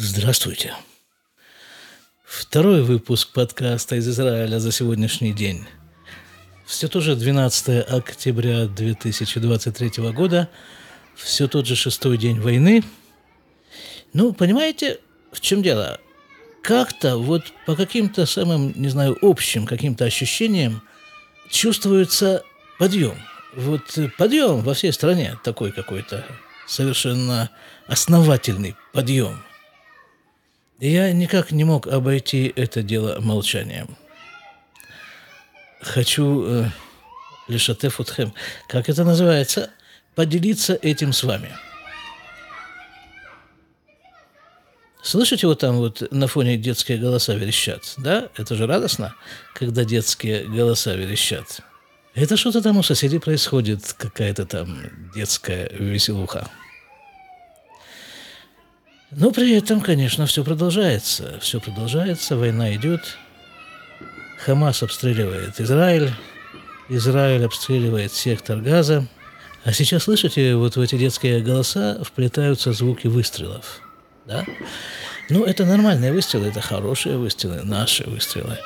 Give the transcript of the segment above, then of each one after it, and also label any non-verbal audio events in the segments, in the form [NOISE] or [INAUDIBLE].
Здравствуйте. Второй выпуск подкаста из Израиля за сегодняшний день. Все тоже 12 октября 2023 года, все тот же шестой день войны. Ну, понимаете, в чем дело? Как-то вот по каким-то самым, не знаю, общим каким-то ощущениям чувствуется подъем. Вот подъем во всей стране такой какой-то совершенно основательный подъем – я никак не мог обойти это дело молчанием. Хочу э, лишатефутхем, как это называется, поделиться этим с вами. Слышите, вот там вот на фоне детские голоса верещат, да? Это же радостно, когда детские голоса верещат. Это что-то там у соседей происходит, какая-то там детская веселуха. Но при этом, конечно, все продолжается. Все продолжается, война идет. Хамас обстреливает Израиль. Израиль обстреливает сектор газа. А сейчас, слышите, вот в эти детские голоса вплетаются звуки выстрелов. Да? Ну, это нормальные выстрелы, это хорошие выстрелы, наши выстрелы.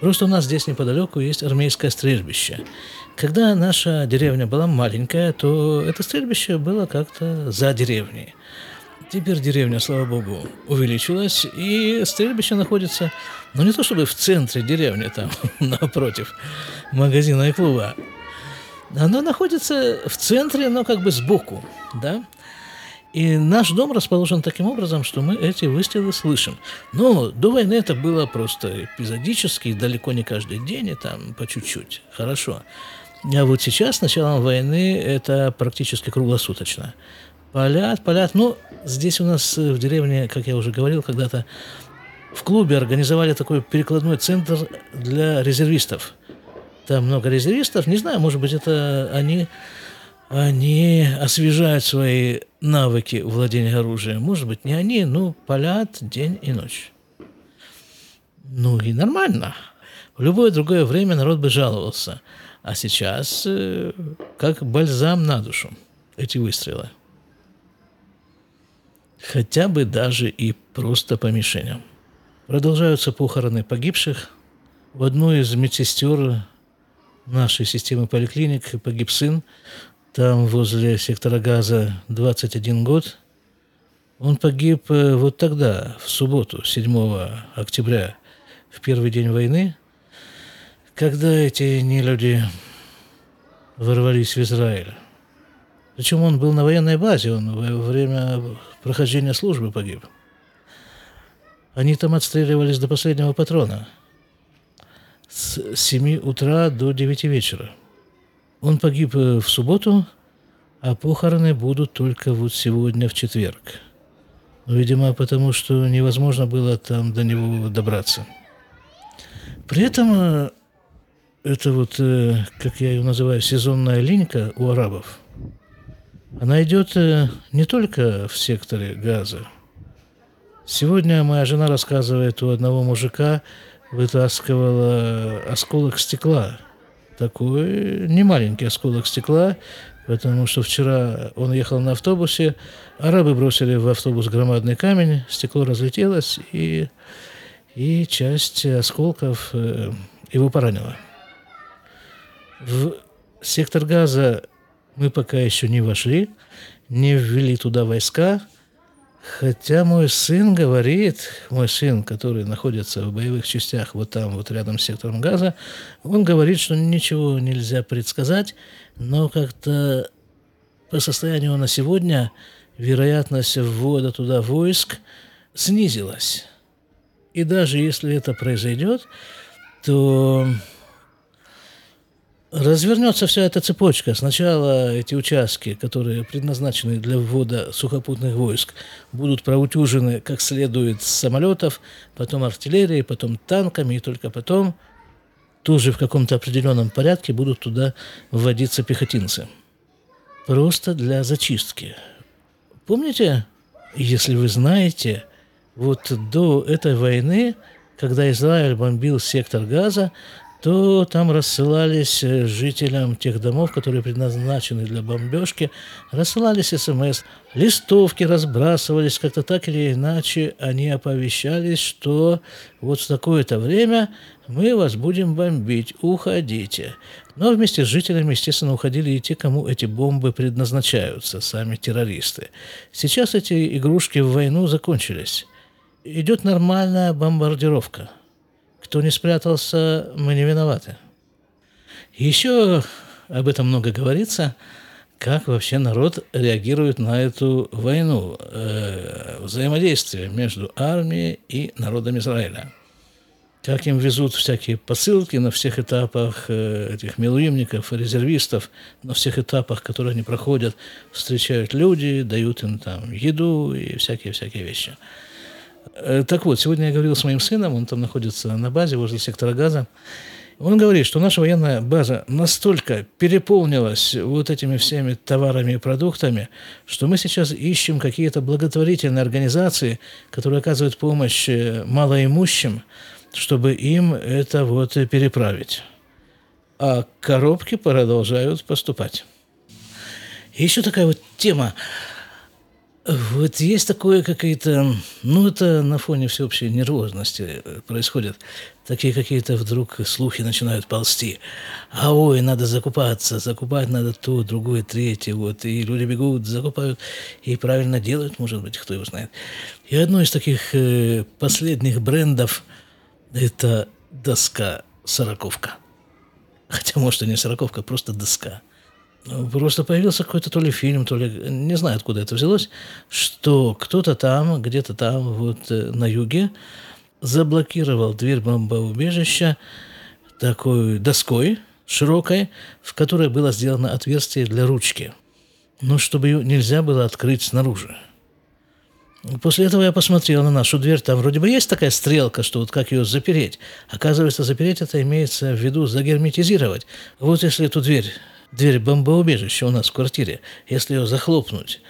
Просто у нас здесь неподалеку есть армейское стрельбище. Когда наша деревня была маленькая, то это стрельбище было как-то за деревней. Теперь деревня, слава богу, увеличилась, и стрельбище находится, ну не то чтобы в центре деревни, там, [LAUGHS] напротив магазина и клуба, оно находится в центре, но как бы сбоку, да, и наш дом расположен таким образом, что мы эти выстрелы слышим. Но до войны это было просто эпизодически, далеко не каждый день, и там по чуть-чуть. Хорошо. А вот сейчас, с началом войны, это практически круглосуточно. Полят, полят. Ну, здесь у нас э, в деревне, как я уже говорил когда-то, в клубе организовали такой перекладной центр для резервистов. Там много резервистов. Не знаю, может быть, это они, они освежают свои навыки владения оружием. Может быть, не они, но полят день и ночь. Ну и нормально. В любое другое время народ бы жаловался. А сейчас э, как бальзам на душу эти выстрелы хотя бы даже и просто по мишеням. Продолжаются похороны погибших. В одной из медсестер нашей системы поликлиник погиб сын. Там возле сектора газа 21 год. Он погиб э, вот тогда, в субботу, 7 октября, в первый день войны, когда эти нелюди ворвались в Израиль. Причем он был на военной базе, он во время прохождения службы погиб. Они там отстреливались до последнего патрона. С 7 утра до 9 вечера. Он погиб э, в субботу, а похороны будут только вот сегодня, в четверг. Видимо, потому что невозможно было там до него добраться. При этом э, это вот, э, как я ее называю, сезонная линька у арабов – она идет э, не только в секторе газа. Сегодня моя жена рассказывает, у одного мужика вытаскивала осколок стекла. Такой немаленький осколок стекла, потому что вчера он ехал на автобусе, арабы бросили в автобус громадный камень, стекло разлетелось, и, и часть осколков э, его поранила. В сектор газа мы пока еще не вошли, не ввели туда войска, хотя мой сын говорит, мой сын, который находится в боевых частях вот там, вот рядом с сектором газа, он говорит, что ничего нельзя предсказать, но как-то по состоянию на сегодня вероятность ввода туда войск снизилась. И даже если это произойдет, то развернется вся эта цепочка. Сначала эти участки, которые предназначены для ввода сухопутных войск, будут проутюжены как следует с самолетов, потом артиллерией, потом танками, и только потом тоже в каком-то определенном порядке будут туда вводиться пехотинцы. Просто для зачистки. Помните, если вы знаете, вот до этой войны, когда Израиль бомбил сектор газа, то там рассылались э, жителям тех домов, которые предназначены для бомбежки, рассылались смс, листовки разбрасывались, как-то так или иначе они оповещались, что вот в такое-то время мы вас будем бомбить, уходите. Но вместе с жителями, естественно, уходили и те, кому эти бомбы предназначаются, сами террористы. Сейчас эти игрушки в войну закончились. Идет нормальная бомбардировка. Кто не спрятался, мы не виноваты. Еще об этом много говорится, как вообще народ реагирует на эту войну, э, взаимодействие между армией и народом Израиля как им везут всякие посылки на всех этапах э, этих милуимников, резервистов, на всех этапах, которые они проходят, встречают люди, дают им там еду и всякие-всякие вещи. Э, так вот, сегодня я говорил с моим сыном, он там находится на базе возле сектора газа. Он говорит, что наша военная база настолько переполнилась вот этими всеми товарами и продуктами, что мы сейчас ищем какие-то благотворительные организации, которые оказывают помощь э, малоимущим, чтобы им это вот переправить. А коробки продолжают поступать. И еще такая вот тема. Вот есть такое какие-то, ну это на фоне всеобщей нервозности происходит. Такие какие-то вдруг слухи начинают ползти. А ой, надо закупаться, закупать надо то, другое, третье. Вот. И люди бегут, закупают и правильно делают, может быть, кто его знает. И одно из таких э, последних брендов – это доска сороковка. Хотя, может, и не сороковка, просто доска. Ну, просто появился какой-то то ли фильм, то ли... Не знаю, откуда это взялось, что кто-то там, где-то там, вот э, на юге, заблокировал дверь бомбоубежища такой доской широкой, в которой было сделано отверстие для ручки. Но чтобы ее нельзя было открыть снаружи. После этого я посмотрел на нашу дверь, там вроде бы есть такая стрелка, что вот как ее запереть. Оказывается, запереть это имеется в виду загерметизировать. Вот если эту дверь, дверь бомбоубежища у нас в квартире, если ее захлопнуть,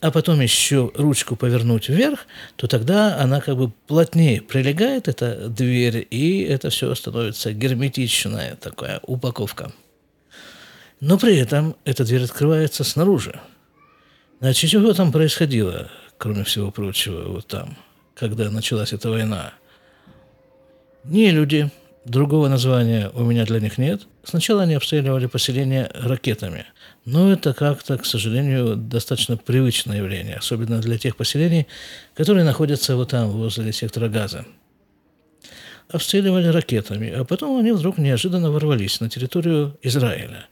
а потом еще ручку повернуть вверх, то тогда она как бы плотнее прилегает, эта дверь, и это все становится герметичная такая упаковка. Но при этом эта дверь открывается снаружи. Значит, что там происходило? кроме всего прочего, вот там, когда началась эта война. Не люди, другого названия у меня для них нет. Сначала они обстреливали поселение ракетами. Но это как-то, к сожалению, достаточно привычное явление, особенно для тех поселений, которые находятся вот там, возле сектора газа. Обстреливали ракетами, а потом они вдруг неожиданно ворвались на территорию Израиля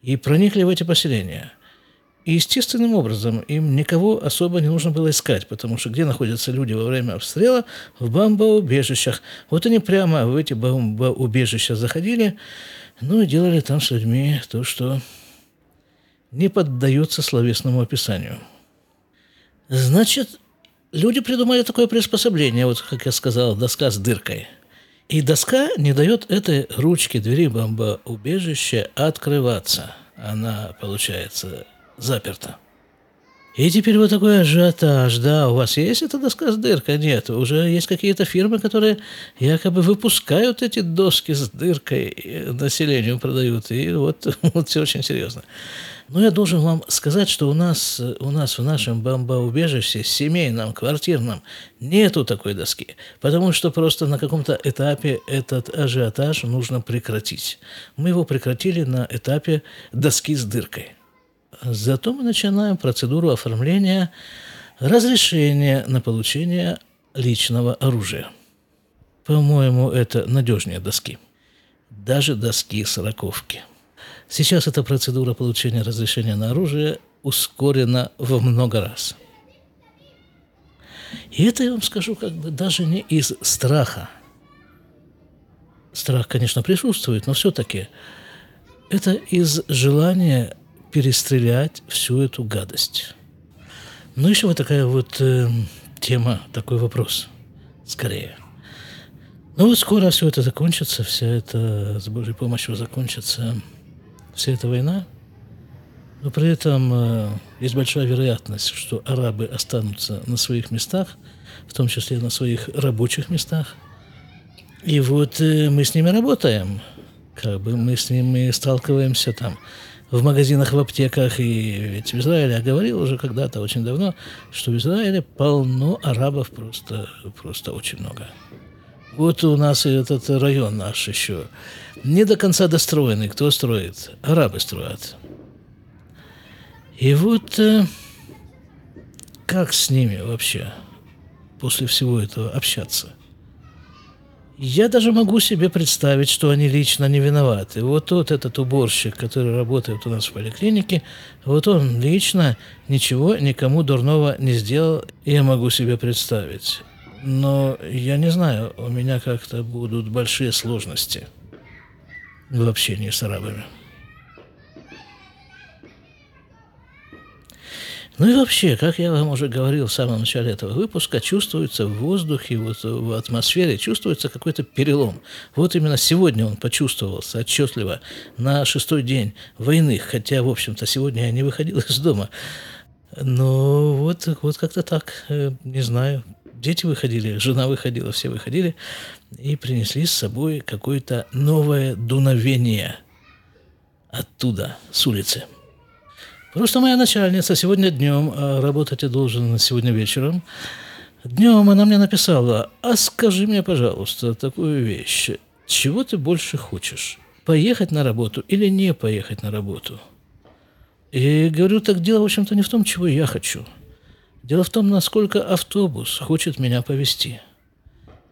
и проникли в эти поселения – и естественным образом им никого особо не нужно было искать, потому что где находятся люди во время обстрела? В бомбоубежищах. Вот они прямо в эти бомбоубежища заходили, ну и делали там с людьми то, что не поддается словесному описанию. Значит, люди придумали такое приспособление, вот как я сказал, доска с дыркой. И доска не дает этой ручке двери бомбоубежища открываться. Она, получается, заперто. И теперь вот такой ажиотаж, да, у вас есть эта доска с дыркой? Нет, уже есть какие-то фирмы, которые якобы выпускают эти доски с дыркой, населению продают, и вот, [LAUGHS] вот все очень серьезно. Но я должен вам сказать, что у нас, у нас в нашем бомбоубежище, семейном, квартирном, нету такой доски, потому что просто на каком-то этапе этот ажиотаж нужно прекратить. Мы его прекратили на этапе доски с дыркой. Зато мы начинаем процедуру оформления разрешения на получение личного оружия. По-моему, это надежнее доски. Даже доски сороковки. Сейчас эта процедура получения разрешения на оружие ускорена во много раз. И это, я вам скажу, как бы даже не из страха. Страх, конечно, присутствует, но все-таки это из желания перестрелять всю эту гадость. Ну, еще вот такая вот э, тема, такой вопрос, скорее. Ну, вот скоро все это закончится, вся эта, с Божьей помощью закончится вся эта война. Но при этом э, есть большая вероятность, что арабы останутся на своих местах, в том числе на своих рабочих местах. И вот э, мы с ними работаем. как бы мы с ними сталкиваемся там в магазинах, в аптеках. И ведь в Израиле, я говорил уже когда-то, очень давно, что в Израиле полно арабов просто, просто очень много. Вот у нас и этот район наш еще не до конца достроенный. Кто строит? Арабы строят. И вот э, как с ними вообще после всего этого общаться? Я даже могу себе представить, что они лично не виноваты. Вот тот этот уборщик, который работает у нас в поликлинике, вот он лично ничего никому дурного не сделал, я могу себе представить. Но я не знаю, у меня как-то будут большие сложности в общении с арабами. Ну и вообще, как я вам уже говорил в самом начале этого выпуска, чувствуется в воздухе, вот в атмосфере, чувствуется какой-то перелом. Вот именно сегодня он почувствовался отчетливо на шестой день войны, хотя, в общем-то, сегодня я не выходил из дома. Но вот, вот как-то так, э, не знаю, дети выходили, жена выходила, все выходили и принесли с собой какое-то новое дуновение оттуда, с улицы. Просто моя начальница сегодня днем, а работать я должен сегодня вечером, днем она мне написала, а скажи мне, пожалуйста, такую вещь, чего ты больше хочешь? Поехать на работу или не поехать на работу? И говорю, так дело, в общем-то, не в том, чего я хочу. Дело в том, насколько автобус хочет меня повезти.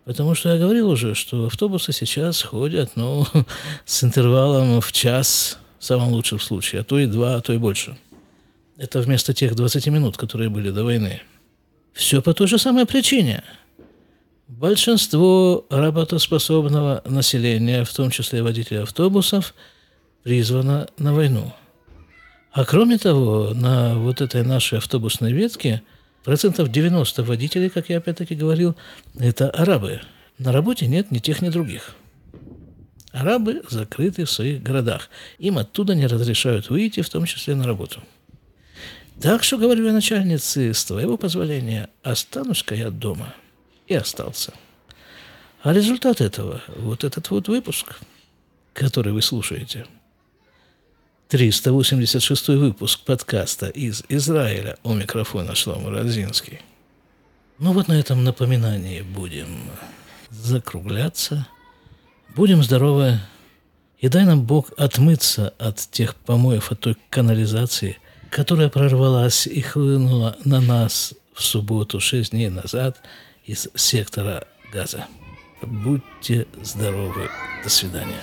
Потому что я говорил уже, что автобусы сейчас ходят, ну, [LAUGHS] с интервалом в час, в самом лучшем случае, а то и два, а то и больше – это вместо тех 20 минут, которые были до войны. Все по той же самой причине. Большинство работоспособного населения, в том числе водителей автобусов, призвано на войну. А кроме того, на вот этой нашей автобусной ветке процентов 90 водителей, как я опять-таки говорил, это арабы. На работе нет ни тех, ни других. Арабы закрыты в своих городах. Им оттуда не разрешают выйти, в том числе на работу. Так что, говорю я начальнице, с твоего позволения останусь-ка я дома. И остался. А результат этого, вот этот вот выпуск, который вы слушаете, 386 выпуск подкаста из Израиля у микрофона Шлома Родзинский. Ну вот на этом напоминании будем закругляться. Будем здоровы. И дай нам Бог отмыться от тех помоев, от той канализации – которая прорвалась и хлынула на нас в субботу шесть дней назад из сектора газа. Будьте здоровы. До свидания.